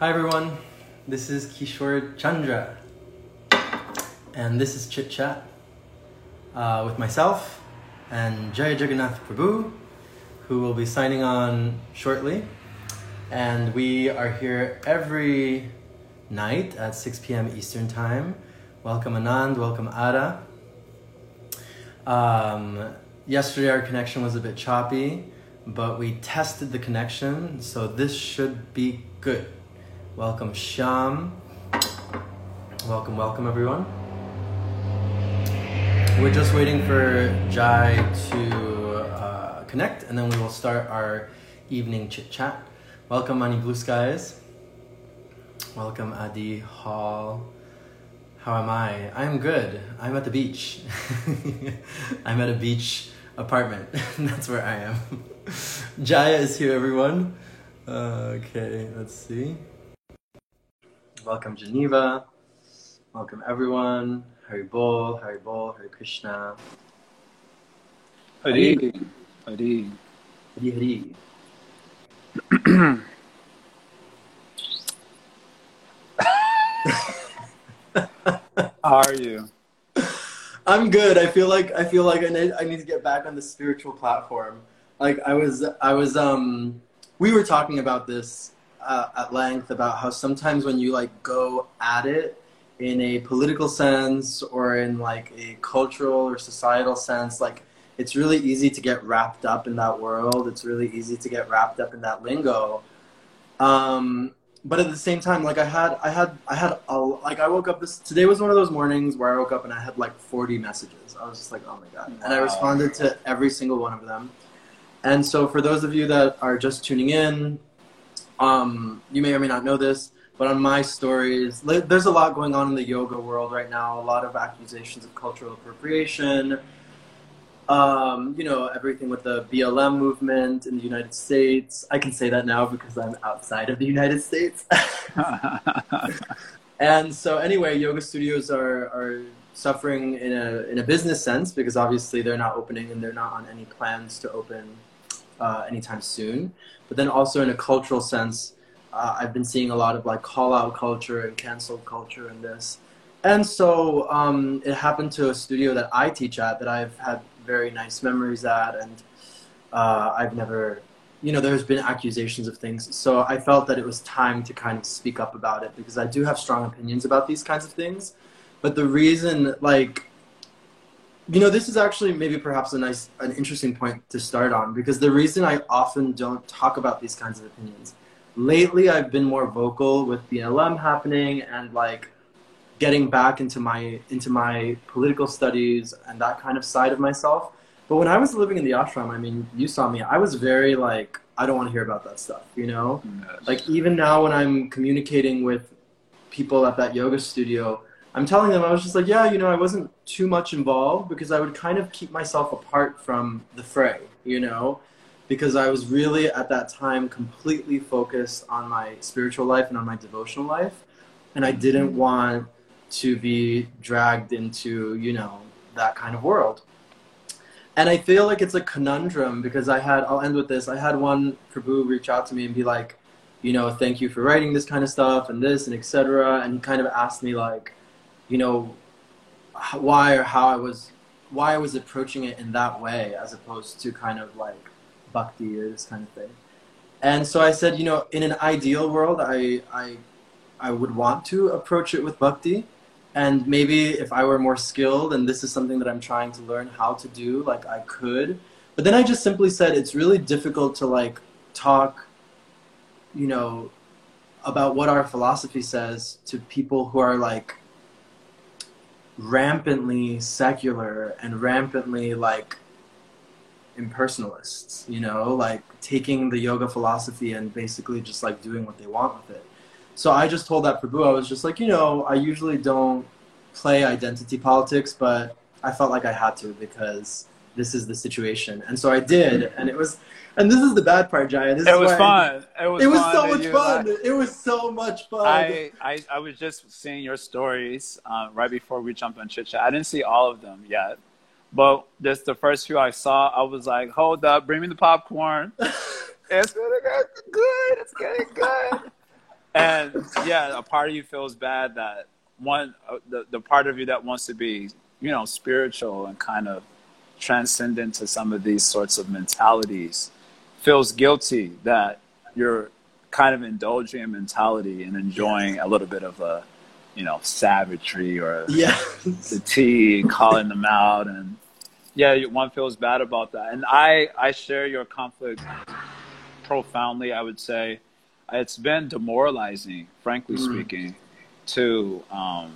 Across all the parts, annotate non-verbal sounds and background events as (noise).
Hi everyone, this is Kishore Chandra, and this is Chit Chat uh, with myself and Jaya Jagannath Prabhu, who will be signing on shortly. And we are here every night at 6 p.m. Eastern Time. Welcome Anand, welcome Ada. Um, yesterday our connection was a bit choppy, but we tested the connection, so this should be good. Welcome Sham. Welcome, welcome everyone. We're just waiting for Jai to uh, connect, and then we will start our evening chit chat. Welcome, Money Blue Skies. Welcome, Adi Hall. How am I? I'm good. I'm at the beach. (laughs) I'm at a beach apartment. (laughs) That's where I am. (laughs) Jaya is here, everyone. Uh, okay, let's see. Welcome, Geneva. Welcome, everyone. Hari Bol, Hari Bol, Hari Krishna. Hari. Hari. Hari Hari. How are you? I'm good. I feel like I feel like I need I need to get back on the spiritual platform. Like I was I was um we were talking about this uh, at length about how sometimes when you like go at it in a political sense or in like a cultural or societal sense like it's really easy to get wrapped up in that world. It's really easy to get wrapped up in that lingo. Um, but at the same time like i had i had i had a, like i woke up this today was one of those mornings where i woke up and i had like 40 messages. I was just like oh my god. And i responded to every single one of them. And so for those of you that are just tuning in um, you may or may not know this, but on my stories, there's a lot going on in the yoga world right now. A lot of accusations of cultural appropriation. Um, you know, everything with the BLM movement in the United States. I can say that now because I'm outside of the United States. (laughs) and so, anyway, yoga studios are, are suffering in a, in a business sense because obviously they're not opening and they're not on any plans to open uh, anytime soon. But then also in a cultural sense, uh, I've been seeing a lot of like call out culture and cancel culture in this. And so um, it happened to a studio that I teach at that I've had very nice memories at, and uh, I've never, you know, there's been accusations of things. So I felt that it was time to kind of speak up about it because I do have strong opinions about these kinds of things. But the reason, like, you know, this is actually maybe perhaps a nice, an interesting point to start on because the reason I often don't talk about these kinds of opinions. Lately, I've been more vocal with the BLM happening and like getting back into my into my political studies and that kind of side of myself. But when I was living in the ashram, I mean, you saw me. I was very like, I don't want to hear about that stuff, you know. Like even now, when I'm communicating with people at that yoga studio, I'm telling them I was just like, yeah, you know, I wasn't too much involved because I would kind of keep myself apart from the fray, you know, because I was really at that time completely focused on my spiritual life and on my devotional life, and I didn't mm-hmm. want to be dragged into, you know, that kind of world. And I feel like it's a conundrum because I had, I'll end with this. I had one Prabhu reach out to me and be like, you know, thank you for writing this kind of stuff and this and etc. And he kind of asked me like, you know, why or how I was, why I was approaching it in that way as opposed to kind of like bhakti or this kind of thing. And so I said, you know, in an ideal world, I, I, I would want to approach it with bhakti. And maybe if I were more skilled, and this is something that I'm trying to learn how to do, like I could. But then I just simply said it's really difficult to like talk, you know, about what our philosophy says to people who are like rampantly secular and rampantly like impersonalists, you know, like taking the yoga philosophy and basically just like doing what they want with it. So I just told that Prabhu, I was just like, you know, I usually don't play identity politics, but I felt like I had to because this is the situation. And so I did. And it was, and this is the bad part, Jaya. This It is was why- fun. It was. It was so much fun. It was so much fun. I, I I was just seeing your stories uh, right before we jumped on chit chat. I didn't see all of them yet, but just the first few I saw, I was like, "Hold up, bring me the popcorn. (laughs) it's gonna get good. It's getting good." and yeah, a part of you feels bad that one uh, the the part of you that wants to be you know spiritual and kind of transcendent into some of these sorts of mentalities feels guilty that you're kind of indulging in mentality and enjoying a little bit of a you know savagery or Yeah. (laughs) the tea and calling them out and yeah one feels bad about that and i i share your conflict profoundly i would say it's been demoralizing frankly Mm. speaking to um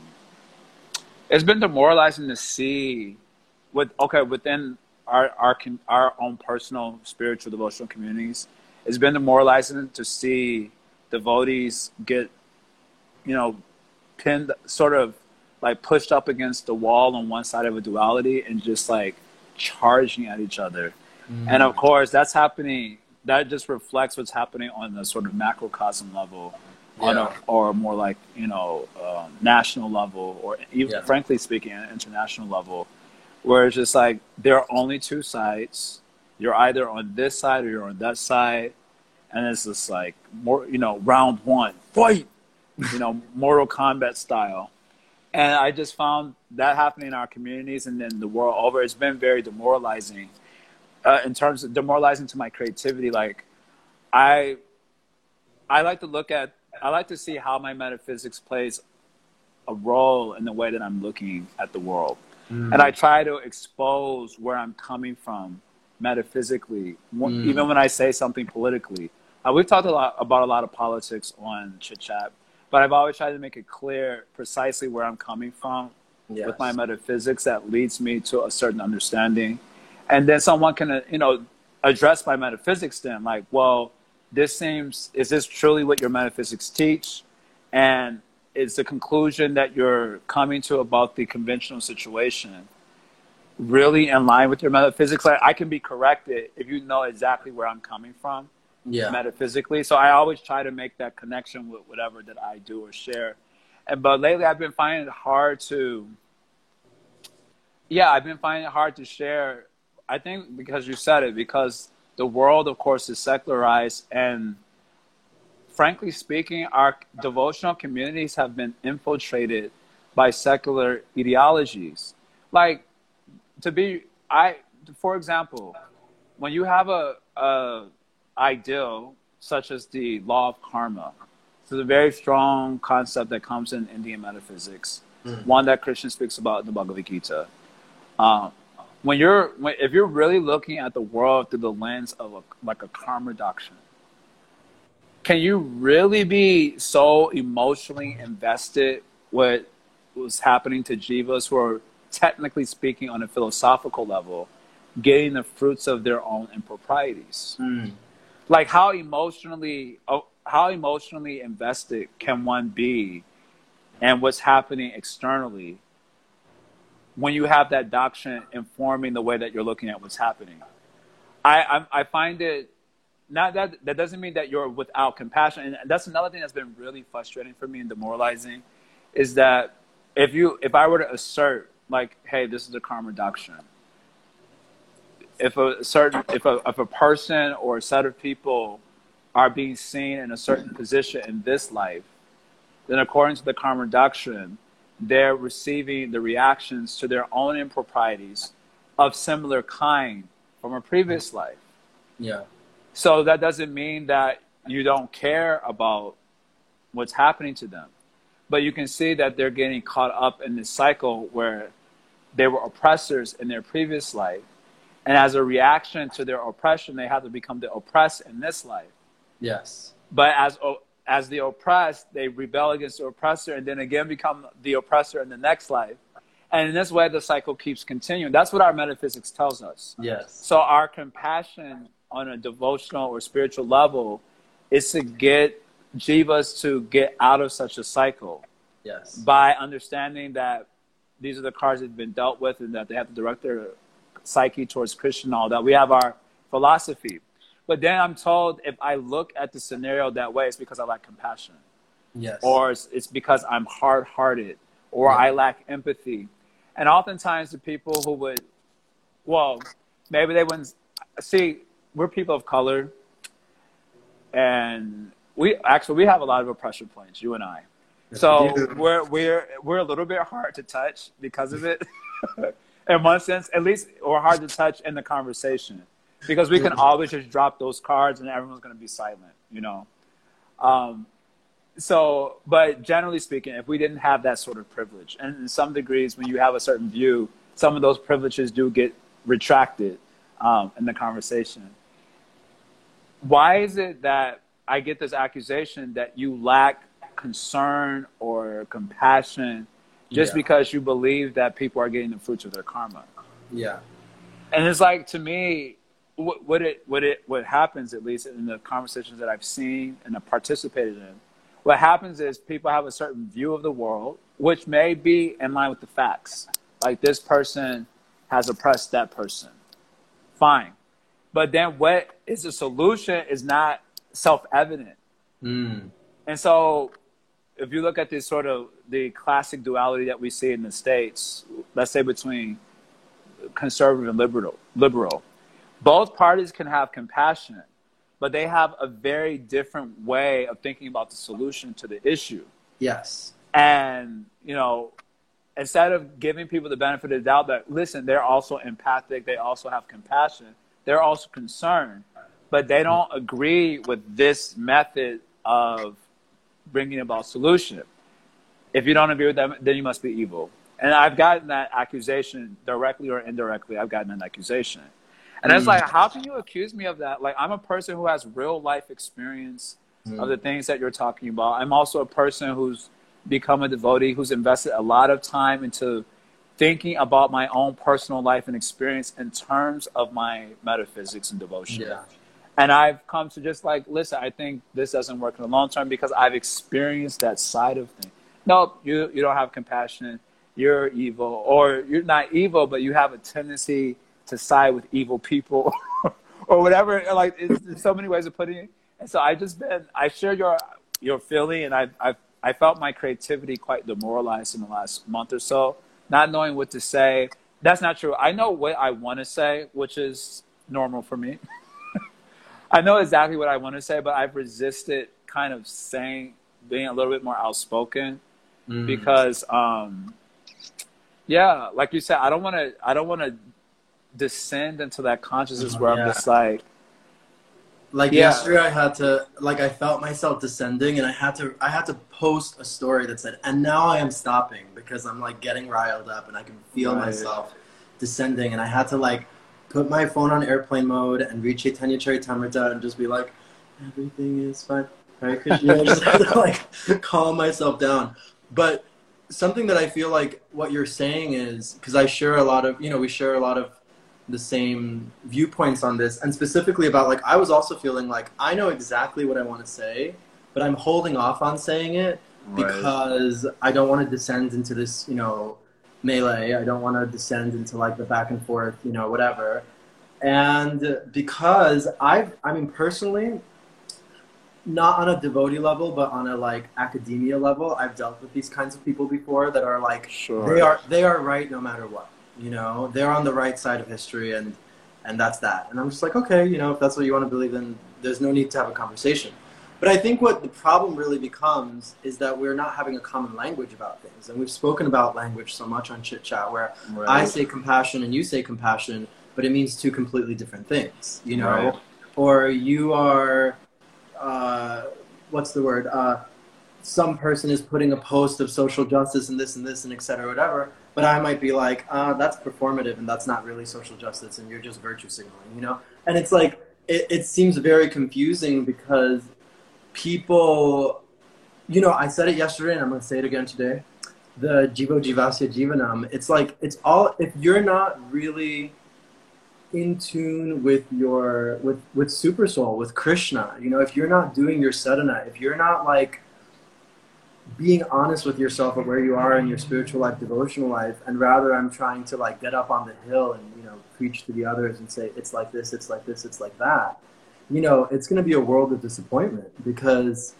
it's been demoralizing to see with okay within our our our own personal spiritual devotional communities it's been demoralizing to see devotees get you know pinned sort of like pushed up against the wall on one side of a duality and just like charging at each other. And of course that's happening that just reflects what's happening on the sort of macrocosm level on a, or more like you know um, national level or even Yeah. frankly speaking international level where it's just like there are only two sides. You're either on this side or you're on that side. And it's just like more you know round one fight you know (laughs) mortal kombat style. And i just found that happening in our communities and then the world over. It's been very demoralizing. Uh, in terms of demoralizing to my creativity like i i like to look at i like to see how my metaphysics plays a role in the way that i'm looking at the world Mm. and I try to expose where I'm coming from metaphysically, Mm. even when I say something politically. Uh, we've talked a lot about a lot of politics on Chit Chat, but I've always tried to make it clear precisely where I'm coming from Yes. with my metaphysics that leads me to a certain understanding, and then someone can, uh, you know, address my metaphysics. Then, like, well, this seems is this truly what your metaphysics teach, and is the conclusion that you're coming to about the conventional situation really in line with your metaphysics? Like, I can be corrected if you know exactly where I'm coming from yeah. metaphysically. So I always try to make that connection with whatever that I do or share. And but lately I've been finding it hard to yeah, I've been finding it hard to share. I think because you said it, because the world of course is secularized and frankly speaking, our devotional communities have been infiltrated by secular ideologies. Like to be I for example, when you have a, a ideal such as the law of karma, it's a very strong concept that comes in Indian metaphysics, Mm. one that Krishna speaks about in the Bhagavad Gita. Um, when you're, when, if you're really looking at the world through the lens of a, like a karma doctrine, can you really be so emotionally invested with what's happening to jivas who are technically speaking on a philosophical level, getting the fruits of their own improprieties? Mm. like how emotionally oh, how emotionally invested can one be and what's happening externally when you have that doctrine informing the way that you're looking at what's happening i i, I find it not that that doesn't mean that you're without compassion and that's another thing that's been really frustrating for me and demoralizing is that if you if i were to assert like hey this is a karma doctrine if a certain if a if a person or a set of people are being seen in a certain position in this life, then according to the karma doctrine, they're receiving the reactions to their own improprieties of similar kind from a previous life. Yeah. So that doesn't mean that you don't care about what's happening to them. But you can see that they're getting caught up in this cycle where they were oppressors in their previous life. And as a reaction to their oppression, they have to become the oppressed in this life. Yes. But as, as the oppressed, they rebel against the oppressor and then again become the oppressor in the next life. And in this way, the cycle keeps continuing. That's what our metaphysics tells us. Yes. So our compassion on a devotional or spiritual level is to get jivas to get out of such a cycle Yes. by understanding that these are the cards that have been dealt with and that they have to direct their psyche towards Krishna and all that. We have our philosophy. But then I'm told if I look at the scenario that way, it's because I lack compassion Yes. or it's, it's because I'm hard hearted or Yeah. I lack empathy. And oftentimes, the people who would, well, maybe they wouldn't see, we're people of color and we actually we have a lot of oppression points, you and I. So we're we're we're a little bit hard to touch because of it. (laughs) in one sense, at least, or hard to touch in the conversation because we can always just drop those cards and everyone's going to be silent, you know. Um, so, but generally speaking, if we didn't have that sort of privilege, and in some degrees, when you have a certain view, some of those privileges do get retracted um, in the conversation. Why is it that I get this accusation that you lack concern or compassion just yeah. because you believe that people are getting the fruits of their karma. Yeah. And it's like to me, what, what it what it what happens at least in the conversations that I've seen and I've participated in, what happens is people have a certain view of the world, which may be in line with the facts. Like this person has oppressed that person. Fine. But then what is the solution is not self evident. Mm. And so if you look at this sort of the classic duality that we see in the states, let's say between conservative and liberal, liberal, both parties can have compassion, but they have a very different way of thinking about the solution to the issue. Yes. And you know, instead of giving people the benefit of the doubt that listen, they're also empathic, they also have compassion, they're also concerned, but they don't agree with this method of bringing about solution. If you don't agree with them, then you must be evil. And I've gotten that accusation directly or indirectly. I've gotten an accusation. And mm. it's like, how can you accuse me of that? Like, I'm a person who has real life experience mm. of the things that you're talking about. I'm also a person who's become a devotee, who's invested a lot of time into thinking about my own personal life and experience in terms of my metaphysics and devotion. Yeah. And I've come to just like, listen, I think this doesn't work in the long term because I've experienced that side of things. No, you, you don't have compassion. You're evil. Or you're not evil, but you have a tendency to side with evil people (laughs) or whatever. Like, there's so many ways of putting it. And so I just been, I share your, your feeling and I, I, I felt my creativity quite demoralized in the last month or so, not knowing what to say. That's not true. I know what I want to say, which is normal for me. (laughs) I know exactly what I want to say, but I've resisted kind of saying, being a little bit more outspoken mm. because, um, yeah, like you said, I don't want to, I don't want to descend into that consciousness where yeah. I'm just like, like yeah. yesterday I had to like I felt myself descending and I had to I had to post a story that said and now I am stopping because I'm like getting riled up and I can feel right. myself descending and I had to like put my phone on airplane mode and read Chaitanya Charitamrita and just be like, everything is fine. Right? Because you know, just have to (laughs) like calm myself down. But something that I feel like what you're saying is because I share a lot of, you know, we share a lot of the same viewpoints on this, and specifically about like I was also feeling like I know exactly what I want to say, but I'm holding off on saying it right. because I don't want to descend into this, you know, melee. I don't want to descend into like the back and forth, you know, whatever. And because I've, I mean, personally, not on a devotee level, but on a like academia level, I've dealt with these kinds of people before that are like, sure. they are, they are right no matter what, you know, they're on the right side of history and, and that's that. And I'm just like, okay, you know, if that's what you want to believe, then there's no need to have a conversation. But I think what the problem really becomes is that we're not having a common language about things. And we've spoken about language so much on Chit Chat where right. I say compassion and you say compassion, but it means two completely different things, you know? Right. Or you are, uh, what's the word? Uh, some person is putting a post of social justice and this and this and et cetera, whatever. But I might be like, uh, that's performative and that's not really social justice and you're just virtue signaling, you know? And it's like, it, it seems very confusing because people, you know, I said it yesterday and I'm going to say it again today. The Jivo Jivasya Jivanam, it's like, it's all, if you're not really in tune with your, with, with Super Soul, with Krishna, you know, if you're not doing your sadhana, if you're not like being honest with yourself of where you are in your spiritual life, devotional life, and rather I'm trying to like get up on the hill and, you know, preach to the others and say, it's like this, it's like this, it's like that you know, it's going to be a world of disappointment because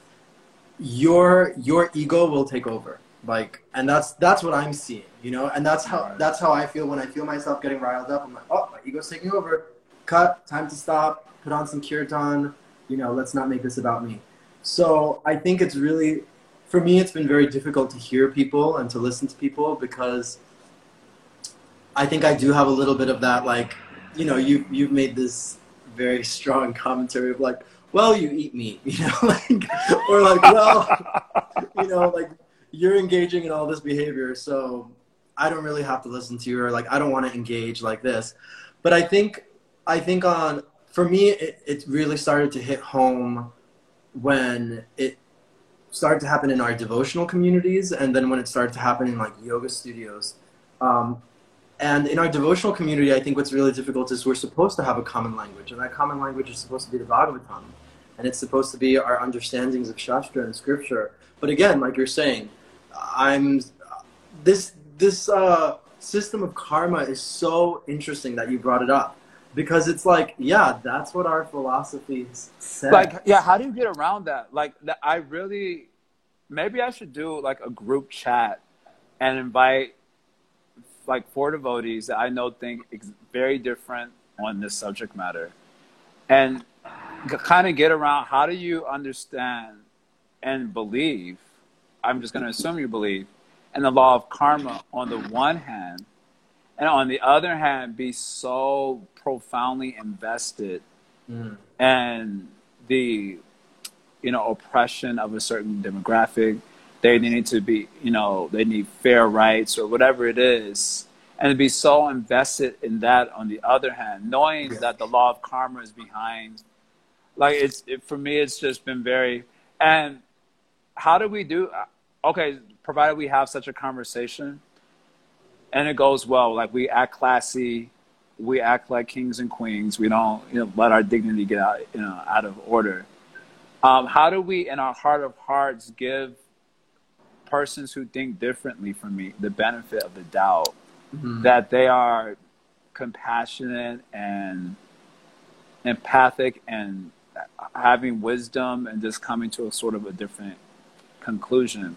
your your ego will take over. Like, and that's that's what I'm seeing, you know, and that's how that's how I feel when I feel myself getting riled up. I'm like, oh, my ego's taking over. Cut. Time to stop. Put on some kirtan. You know, let's not make this about me. So I think it's really, for me, it's been very difficult to hear people and to listen to people because I think I do have a little bit of that, like, you know, you you've made this very strong commentary of like, well, you eat meat, (laughs) you know, like, or like, well, you know, like you're engaging in all this behavior, so I don't really have to listen to you, or like I don't want to engage like this. But I think, I think on for me, it, it really started to hit home when it started to happen in our devotional communities, and then when it started to happen in like yoga studios. Um, and in our devotional community, I think what's really difficult is we're supposed to have a common language, and that common language is supposed to be the Bhagavatam, and it's supposed to be our understandings of Shastra and Scripture. But again, like you're saying, I'm this this uh, system of karma is so interesting that you brought it up because it's like, yeah, that's what our philosophies say Like, yeah, how do you get around that? Like, I really, maybe I should do like a group chat and invite like four devotees that I know think very different on this subject matter, and kind of get around how do you understand and believe. I'm just going to assume you believe in the law of karma on the one hand, and on the other hand, be so profoundly invested mm. in the you know oppression of a certain demographic they need to be, you know, they need fair rights or whatever it is. And be so invested in that on the other hand, knowing yeah. that the law of karma is behind, like it's, it, for me, it's just been very, and how do we do, okay, provided we have such a conversation and it goes well, like we act classy, we act like kings and queens, we don't, you know, let our dignity get out, you know, out of order. Um, how do we, in our heart of hearts, give persons who think differently from me the benefit of the doubt mm-hmm. that they are compassionate and empathic and having wisdom and just coming to a sort of a different conclusion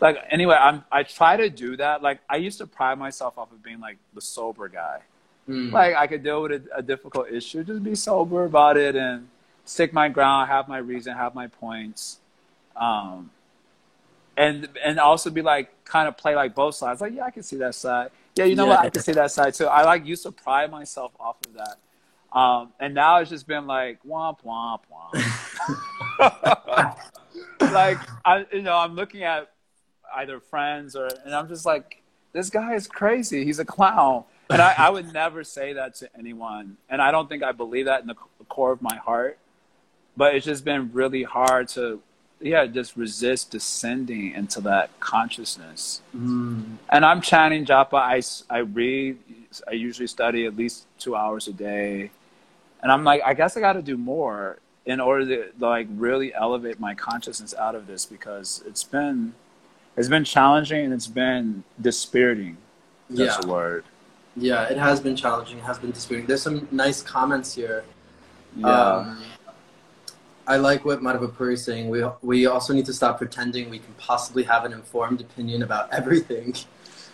like anyway i'm i try to do that like i used to pride myself off of being like the sober guy mm. like i could deal with a, a, difficult issue just be sober about it and stick my ground have my reason have my points um, and and also be like kind of play like both sides. Like, yeah, I can see that side. Yeah, you know yeah. what? I can see that side too. I like used to pride myself off of that. Um, and now it's just been like womp womp womp. (laughs) (laughs) like I, you know, I'm looking at either friends or, and I'm just like, this guy is crazy. He's a clown. And I, I would (laughs) never say that to anyone. And I don't think I believe that in the core of my heart. But it's just been really hard to yeah, just resist descending into that consciousness. Mm. And I'm chanting japa. I, I read, I usually study at least two hours a day. And I'm like, I guess I got to do more in order to like really elevate my consciousness out of this because it's been, it's been challenging and it's been dispiriting. That's yeah. a word. Yeah, it has been challenging. It has been dispiriting. There's some nice comments here. Yeah. Um, I like what Madhavapuri is saying. We, we also need to stop pretending we can possibly have an informed opinion about (laughs) everything.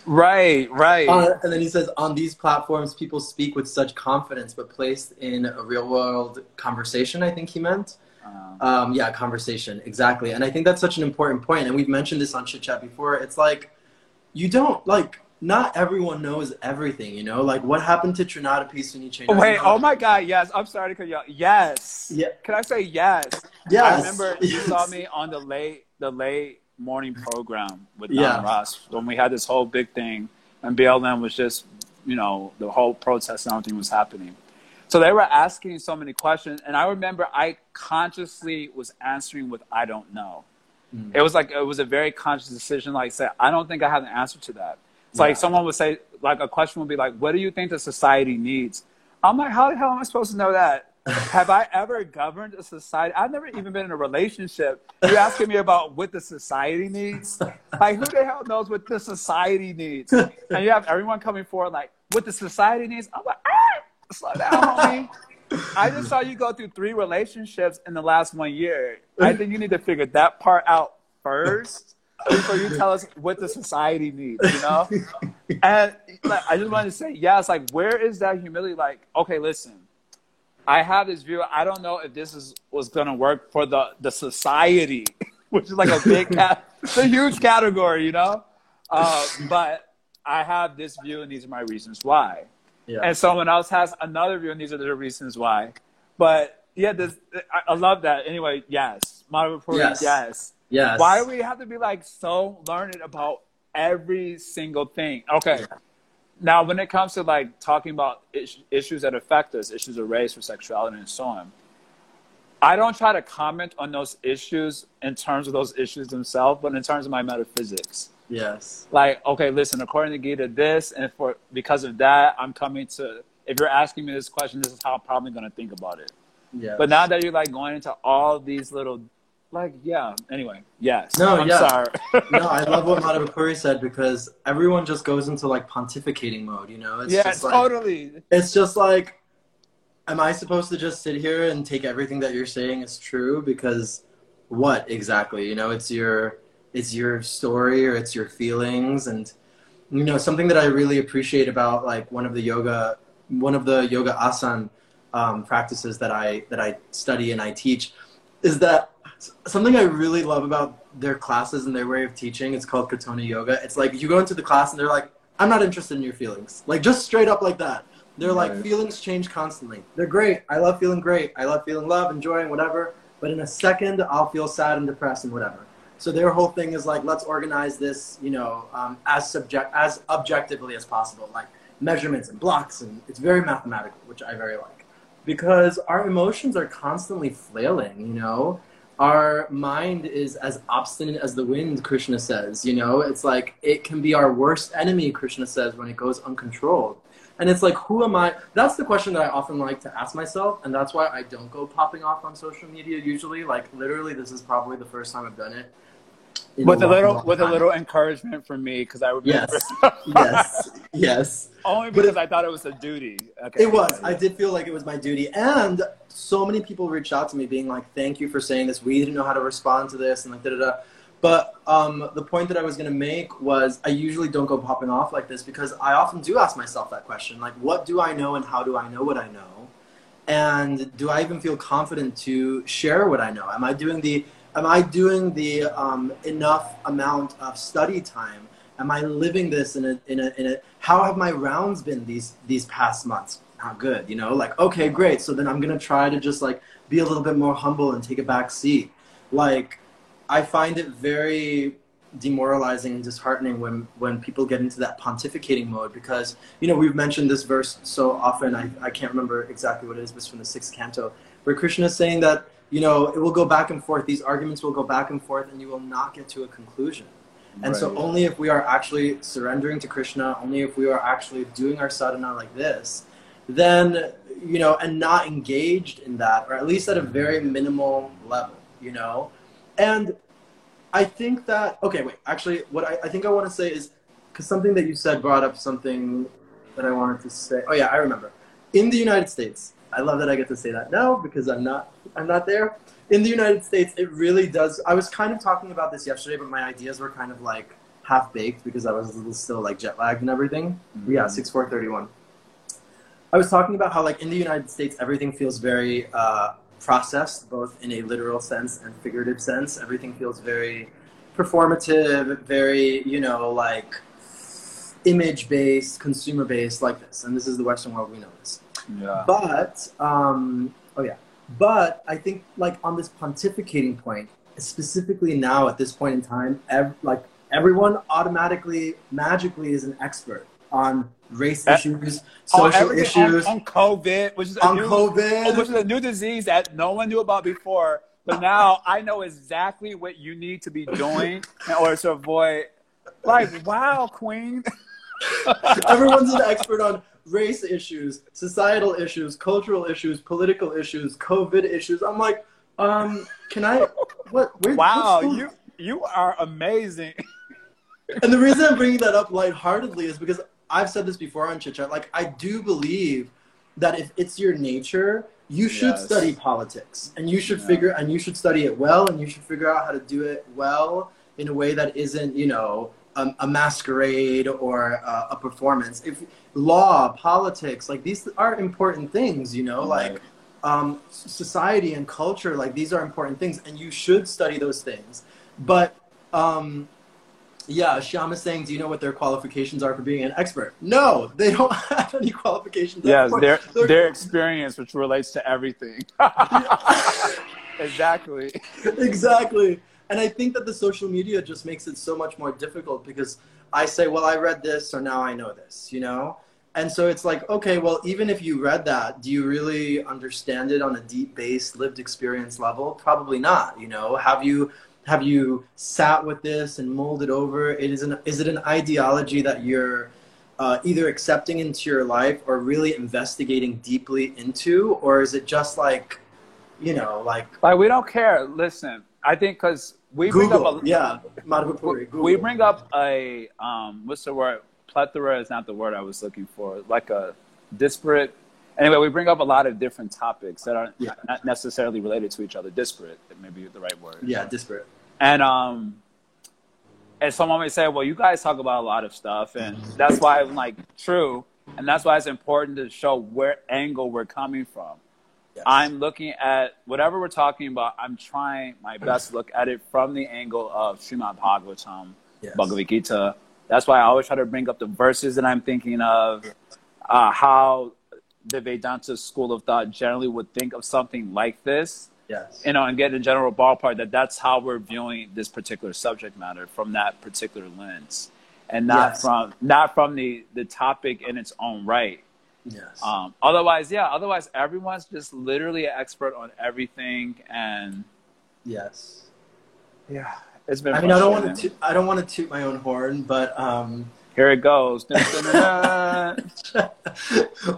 Right, right. Uh, and then he says, on these platforms, people speak with such confidence, but placed in a real world conversation, I think he meant. Uh, um, yeah, conversation, exactly. And I think that's such an important point. And we've mentioned this on Chit Chat before. It's like, you don't, like, not everyone knows everything, you know? Like, what happened to Trinad Api Sunicena? Oh, wait, oh my God, yes. I'm sorry to cut you off. Yes. Yeah. Can I say yes? Yes. I remember (laughs) yes. you saw me on the late, the late morning program with Don yeah. Ross when we had this whole big thing, and BLM was just, you know, the whole protest and everything was happening. So they were asking so many questions, and I remember I consciously was answering with "I don't know." Mm. It was like it was a very conscious decision. Like, say, I don't think I have an answer to that. It's yeah. like someone would say, like a question would be like, "What do you think the society needs?" I'm like, "How the hell am I supposed to know that?" (laughs) Have I ever governed a society? I've never even been in a relationship. You're asking me about what the society needs? Like, who the hell knows what the society needs? And you have everyone coming forward like, what the society needs? I'm like, slow down, homie. (laughs) I just saw you go through three relationships in the last one year. I think you need to figure that part out first before you tell us what the society needs, you know? (laughs) and like, I just wanted to say, yeah, it's like, where is that humility? Like, okay, listen, I have this view. I don't know if this is was going to work for the the society, which is like a big cat, it's a huge category, you know. Uh, but I have this view, and these are my reasons why. Yeah. And someone else has another view, and these are the reasons why. But yeah, this I, I love that. Anyway, yes, Madhavapuri, yes. yes, yes. Why do we have to be like so learned about every single thing? Okay. Yeah. Now, when it comes to like talking about is- issues that affect us, issues of race or sexuality and so on, I don't try to comment on those issues in terms of those issues themselves, but in terms of my metaphysics. Yes. Like, okay, listen, according to Gita, this, and for because of that, I'm coming to. If you're asking me this question, this is how I'm probably going to think about it. Yeah. But now that you're like going into all these little, like, yeah. Anyway, yes. No, I'm yeah. sorry. no, I love what Madhavapuri said because everyone just goes into like pontificating mode. You know? It's yeah, just totally. Like, it's just like, am I supposed to just sit here and take everything that you're saying as true? Because what exactly? You know, it's your it's your story or it's your feelings. And you know something that i really appreciate about like one of the yoga one of the yoga asan um, practices that i that i study and i teach is that something i really love about their classes and their way of teaching it's called Katonah yoga. It's like you go into the class and they're like i'm not interested in your feelings. Like just straight up like that. They're right. like feelings change constantly. They're great. I love feeling great. I love feeling love enjoying whatever. But in a second i'll feel sad and depressed and whatever so their whole thing is like, let's organize this, you know, um, as subject as objectively as possible, like measurements and blocks, and it's very mathematical, which I very like, because our emotions are constantly flailing. You know, our mind is as obstinate as the wind. Krishna says, you know, it's like it can be our worst enemy. Krishna says when it goes uncontrolled. And it's like, who am I? That's the question that I often like to ask myself, and that's why I don't go popping off on social media usually. Like, literally, this is probably the first time I've done it with a little with a little encouragement from me because I remember. Yes, (laughs) yes, yes. Only because it, I thought it was a duty. Okay. It was. I did feel like it was my duty, and so many people reached out to me, being like, "Thank you for saying this. We didn't know how to respond to this," and like da da da. But um, the point that I was going to make was I usually don't go popping off like this because I often do ask myself that question like, what do I know and how do I know what I know? And do I even feel confident to share what I know? Am I doing the am I doing the um, enough amount of study time? Am I living this in a, in a, in a, how have my rounds been these, these past months? Not good, you know, like, okay, great. So then I'm going to try to just like be a little bit more humble and take a back seat. Like, I find it very demoralizing and disheartening when, when people get into that pontificating mode because, you know, we've mentioned this verse so often. I, I can't remember exactly what it is, but it's from the sixth canto, where Krishna is saying that you know, it will go back and forth. These arguments will go back and forth, and you will not get to a conclusion. And right. so, only if we are actually surrendering to Krishna, only if we are actually doing our sadhana like this, then, you know, and not engaged in that, or at least at a very minimal level, you know? And I think that, okay, wait, actually, what I, I think I want to say is, because something that you said brought up something that I wanted to say. Oh, yeah, I remember. In the United States, I love that I get to say that now because I'm not I'm not there. In the United States, it really does. I was kind of talking about this yesterday, but my ideas were kind of like half baked because I was still like jet lagged and everything. Mm-hmm. Yeah, six four thirty one. I was talking about how like in the United States, everything feels very uh, processed, both in a literal sense and figurative sense. Everything feels very performative, very you know like image based, consumer based, like this. And this is the Western world. We know this. Yeah. But um, oh yeah, but I think like on this pontificating point, specifically now at this point in time, ev- like everyone automatically magically is an expert on race issues, social issues, on, on, COVID, which is on new, COVID, which is a new disease that no one knew about before. But now I know exactly what you need to be doing in order to avoid. Like, wow, Queen. (laughs) Everyone's an expert on race issues, societal issues, cultural issues, political issues, COVID issues. I'm like, um, can I? What? Where, wow, you you are amazing. and the reason I'm bringing that up lightheartedly is because I've said this before on Chit Chat. Like, I do believe that if it's your nature, you should yes. study politics, and you should yeah. figure, and you should study it well, and you should figure out how to do it well in a way that isn't, you know, a, a masquerade or a, a, performance. If law, politics, like these are important things, you know, like um, society and culture. Like these are important things, and you should study those things. But um, yeah, Shyam is saying, do you know what their qualifications are for being an expert? No, they don't (laughs) have any qualifications. Yes, their their experience, which relates to everything. (laughs) exactly. Exactly. And I think that the social media just makes it so much more difficult because I say, well, I read this, so now I know this, you know? And so it's like, okay, well, even if you read that, do you really understand it on a deep base lived experience level? Probably not, you know? Have you have you sat with this and molded over? It is an is it an ideology that you're uh, either accepting into your life or really investigating deeply into, or is it just like, you know, like like we don't care. Listen, I think because we Google, bring up a, yeah, Madhupuri, Google. we bring up a um, what's the word? Plethora is not the word I was looking for. Like a disparate. Anyway, we bring up a lot of different topics that are Yeah. not necessarily related to each other. Disparate, maybe the right word. yeah, disparate. And um, and someone may say, "Well, you guys talk about a lot of stuff, and that's why I'm like true, and that's why it's important to show where angle we're coming from." Yes. I'm looking at whatever we're talking about. I'm trying my best to look at it from the angle of Srimad Bhagavatam, Yes. Bhagavad Gita. That's why I always try to bring up the verses that I'm thinking of, uh, how the Vedanta school of thought generally would think of something like this Yes. you know, and get a general ballpark that that's how we're viewing this particular subject matter from that particular lens, and not Yes. from not from the the topic in its own right. yes. Um, otherwise, yeah, otherwise everyone's just literally an expert on everything, and yes. yeah, it's been. I mean, I don't want to. I don't want to toot my own horn, but um, Here it goes. (laughs)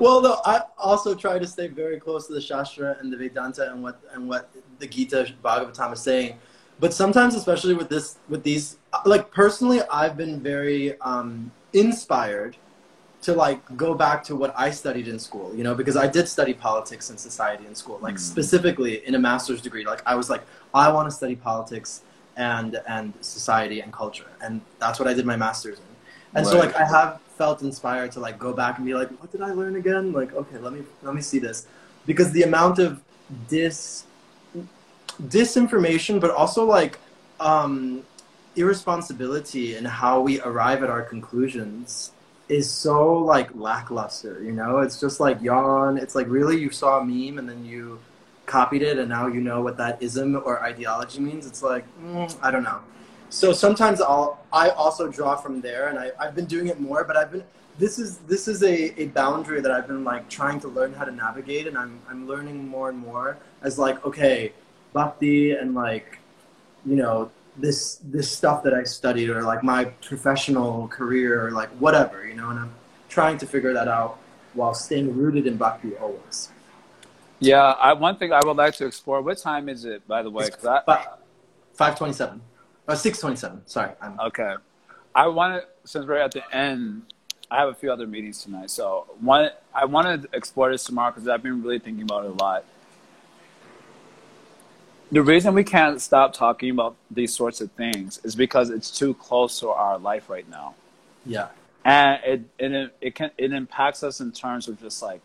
Well, though I also try to stay very close to the Shastra and the Vedanta and what and what the Gita Bhagavatam is saying. But sometimes, especially with this, with these, like personally, I've been very um, inspired to like go back to what I studied in school. You know, because I did study politics and society in school, like Mm. specifically in a master's degree. Like I was like, I want to study politics and and society and culture, and that's what I did my master's in. And so like I have felt inspired to like go back and be like, what did I learn again? Like, okay, let me let me see this, because the amount of dis disinformation, but also like um, irresponsibility in how we arrive at our conclusions is so like lackluster. You know, it's just like yawn. It's like really you saw a meme and then you copied it and now you know what that ism or ideology means. It's like mm, I don't know. So sometimes I'll I also draw from there, and I, I've been doing it more. But I've been this is this is a, a boundary that I've been like trying to learn how to navigate, and I'm I'm learning more and more as like okay, bhakti and like you know this this stuff that I studied or like my professional career or like whatever you know, and I'm trying to figure that out while staying rooted in bhakti always. yeah, I, one thing I would like to explore. What time is it, by the way? I, five twenty seven. Uh, oh, 627. Sorry. I'm, Okay. I want to, since we're at the end, I have a few other meetings tonight. So one, I want to explore this tomorrow because I've been really thinking about it a lot. The reason we can't stop talking about these sorts of things is because it's too close to our life right now. yeah. And it, it, it, can, it impacts us in terms of just like,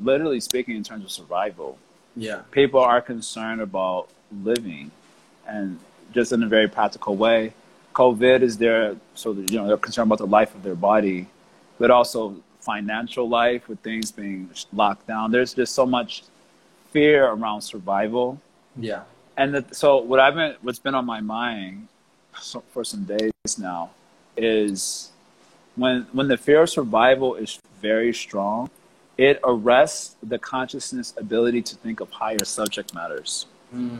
literally speaking, in terms of survival Yeah. people are concerned about living and just in a very practical way covid is there so you know they're concerned about the life of their body but also financial life with things being locked down there's just so much fear around survival Yeah. and that, so what I've been, what's been on my mind for some days now is when when the fear of survival is very strong, it arrests the consciousness ability to think of higher subject matters. Mm.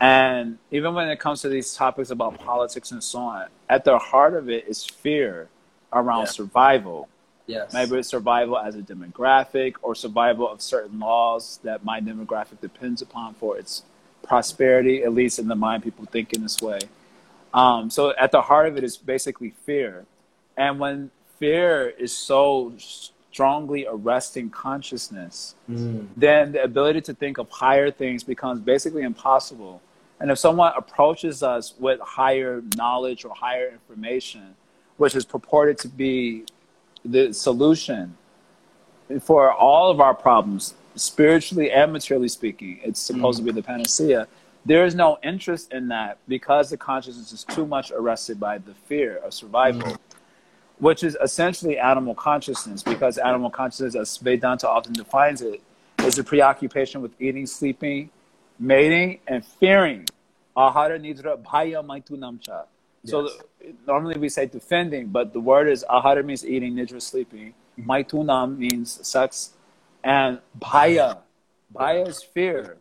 And even when it comes to these topics about politics and so on, at the heart of it is fear around Yeah. survival. Yes. Maybe it's survival as a demographic or survival of certain laws that my demographic depends upon for its prosperity, at least in the mind people think in this way. Um, so at the heart of it is basically fear. And when fear is so strongly arresting consciousness, Mm. then the ability to think of higher things becomes basically impossible. And if someone approaches us with higher knowledge or higher information, which is purported to be the solution for all of our problems, spiritually and materially speaking, it's supposed mm. to be the panacea. There is no interest in that because the consciousness is too much arrested by the fear of survival, mm. Which is essentially animal consciousness. Because animal consciousness, as Vedanta often defines it, is a preoccupation with eating, sleeping, mating, and fearing. Ahara nidra bhaya maitu namcha. So normally we say defending, but the word is ahara means eating, nidra sleeping. Maitunam means sex, and bhaya, bhaya is fear.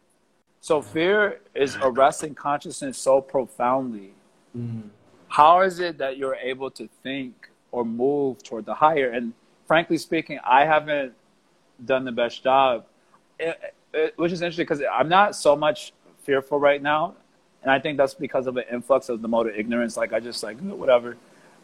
So fear is arresting consciousness so profoundly. Mm. How is it that you're able to think or move toward the higher? And frankly speaking, I haven't done the best job, it, it, which is interesting because I'm not so much fearful right now and I think that's because of an influx of the mode of ignorance. Like I just like whatever,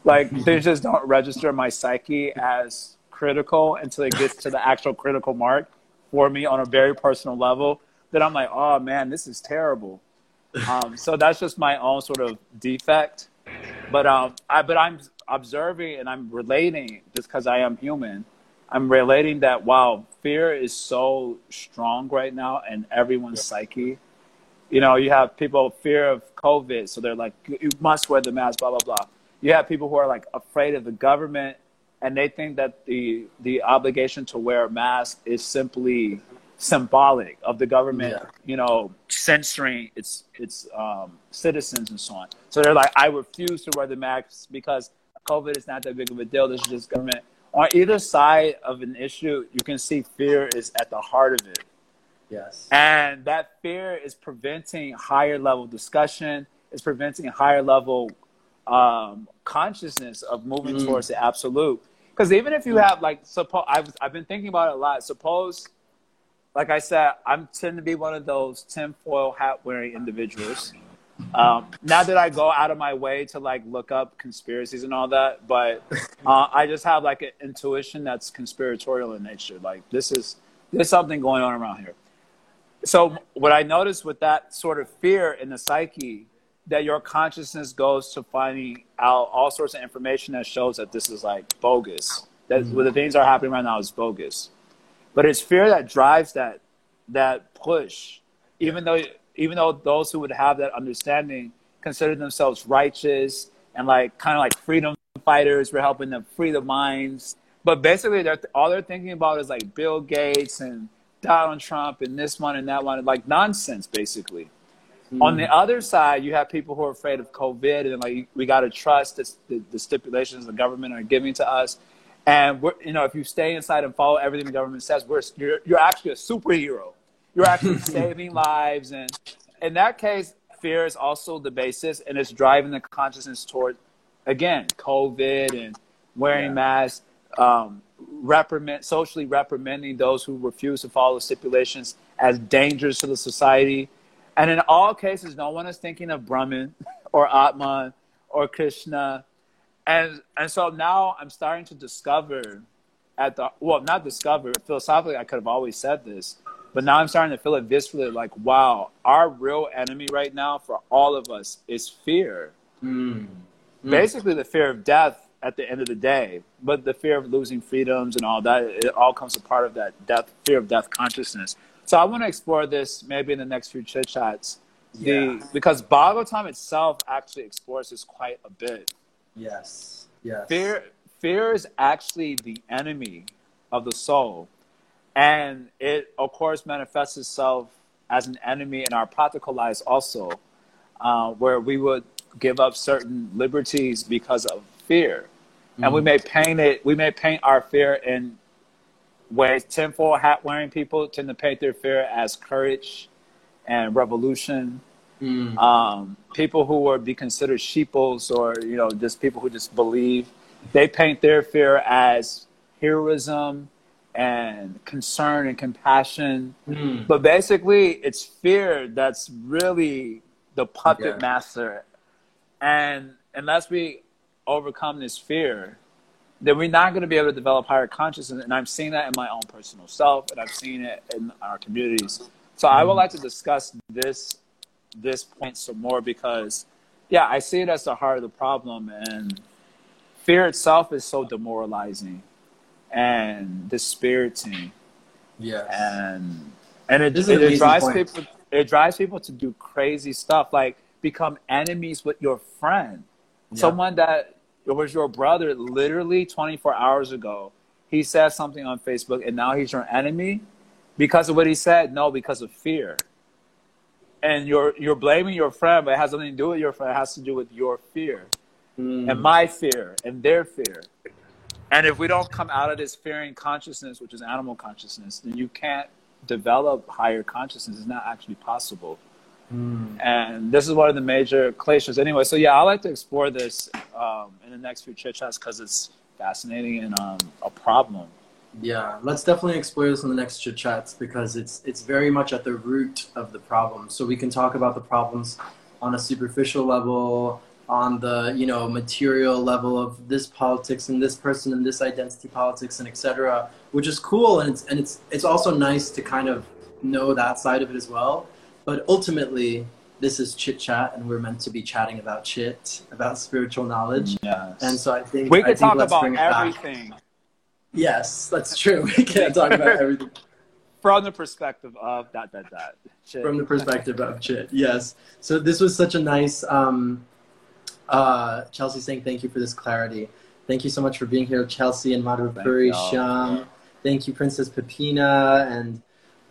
like they (laughs) just don't register my psyche as critical until it gets to the actual critical mark for me on a very personal level. That I'm like, oh man, this is terrible. (laughs) Um, so that's just my own sort of defect. But um, I but I'm observing and I'm relating just because I am human. I'm relating that wow, fear is so strong right now in everyone's psyche you know, you have people fear of COVID, so they're like, you must wear the mask, blah blah blah. You have people who are like afraid of the government, and they think that the the obligation to wear a mask is simply symbolic of the government, yeah. you know, censoring its its um, citizens and so on. So they're like, I refuse to wear the mask because COVID is not that big of a deal. This is just government. On either side of an issue, you can see fear is at the heart of it. Yes. And that fear is preventing higher level discussion, is preventing higher level um, consciousness of moving mm. towards the absolute. Because even if you have like, suppose I've I've been thinking about it a lot. Suppose, like I said, I'm tend to be one of those tinfoil hat wearing individuals. Um, not that I go out of my way to like look up conspiracies and all that, but uh, I just have like an intuition that's conspiratorial in nature. Like this is there's something going on around here so what I noticed with that sort of fear in the psyche, that your consciousness goes to finding out all sorts of information that shows that this is like bogus. That mm-hmm. what the things are happening right now is bogus. But it's fear that drives that that push. Even though even though those who would have that understanding consider themselves righteous and like kind of like freedom fighters, we're helping them free the minds. But basically, they're, all they're thinking about is like Bill Gates and Donald Trump and this one and that one, like nonsense, basically. Mm. On the other side, you have people who are afraid of COVID and like we got to trust the, the, the, stipulations the government are giving to us. And we're, you know, if you stay inside and follow everything the government says, we're, you're, you're actually a superhero. You're (laughs) actually saving lives. And in that case, fear is also the basis and it's driving the consciousness toward, again, COVID and wearing yeah. masks. Um, reprimand, socially reprimanding those who refuse to follow stipulations as dangerous to the society. And in all cases, no one is thinking of Brahman (laughs) or Atman or Krishna. And, and so now I'm starting to discover at the, well, not discover, philosophically, I could have always said this, but now I'm starting to feel it viscerally like, wow, our real enemy right now for all of us is fear. Mm. Mm. Basically, the fear of death at the end of the day. But the fear of losing freedoms and all that, it all comes a part of that death, fear of death consciousness. So I want to explore this maybe in the next few chit chats. The, yeah. Because Bhagavatam itself actually explores this quite a bit. Yes. Yes. Fear, fear is actually the enemy of the soul. And it, of course, manifests itself as an enemy in our practical lives also, uh, where we would give up certain liberties because of fear. Mm-hmm. And we mm. may paint it, we may paint our fear in ways tinfoil hat wearing people tend to paint their fear as courage and revolution. Mm. Um, people who would be considered sheeples or, you know, just people who just believe, they paint their fear as heroism and concern and compassion. Mm. But basically, it's fear that's really the puppet yeah. master. And unless we overcome this fear, then we're not going to be able to develop higher consciousness. And I'm seeing that in my own personal self, and I've seen it in our communities. So I would like to discuss this this point some more because, yeah, I see it as the heart of the problem, and fear itself is so demoralizing and dispiriting. Yeah. and and it, This is an it, it drives point. people it drives people to do crazy stuff like become enemies with your friend Yeah. someone that was your brother literally 24 hours ago he said something on facebook and now he's your enemy because of what he said no because of fear and you're you're blaming your friend but it has nothing to do with your friend it has to do with your fear Mm. and my fear and their fear. And if we don't come out of this fearing consciousness, which is animal consciousness, then you can't develop higher consciousness. It's not actually possible. Mm. And this is one of the major glaciers. Anyway, so yeah, I like to explore this um, in the next few chit chats because it's fascinating and um, a problem. Yeah, let's definitely explore this in the next chit chats because it's it's very much at the root of the problem. So we can talk about the problems on a superficial level, on the you know material level of this politics and this person and this identity politics and etc. Which is cool and it's and it's it's also nice to kind of know that side of it as well. But ultimately, this is chit chat, and we're meant to be chatting about chit, about spiritual knowledge. Yes. And so I think we I could think talk about bring it back. everything Yes, that's true. (laughs) We can't talk about (laughs) everything. from the perspective of dot dot dot. Shit. from the perspective of chit yes so this was such a nice um uh chelsea saying thank you for this clarity thank you so much for being here chelsea and madhurpuri y'all. sham thank you princess pepina and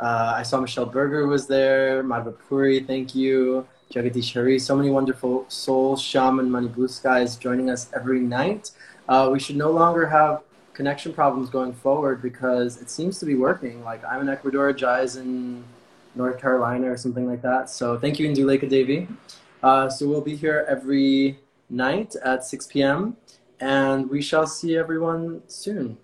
uh, i saw michelle berger was there madhurpuri thank you jagadish hari so many wonderful souls sham and money blue skies joining us every night uh, we should no longer have connection problems going forward because it seems to be working like i'm in ecuador jai's in North Carolina or something like that. So thank you, Indulekha Devi. Uh, so we'll be here every night at 6 p.m. and we shall see everyone soon.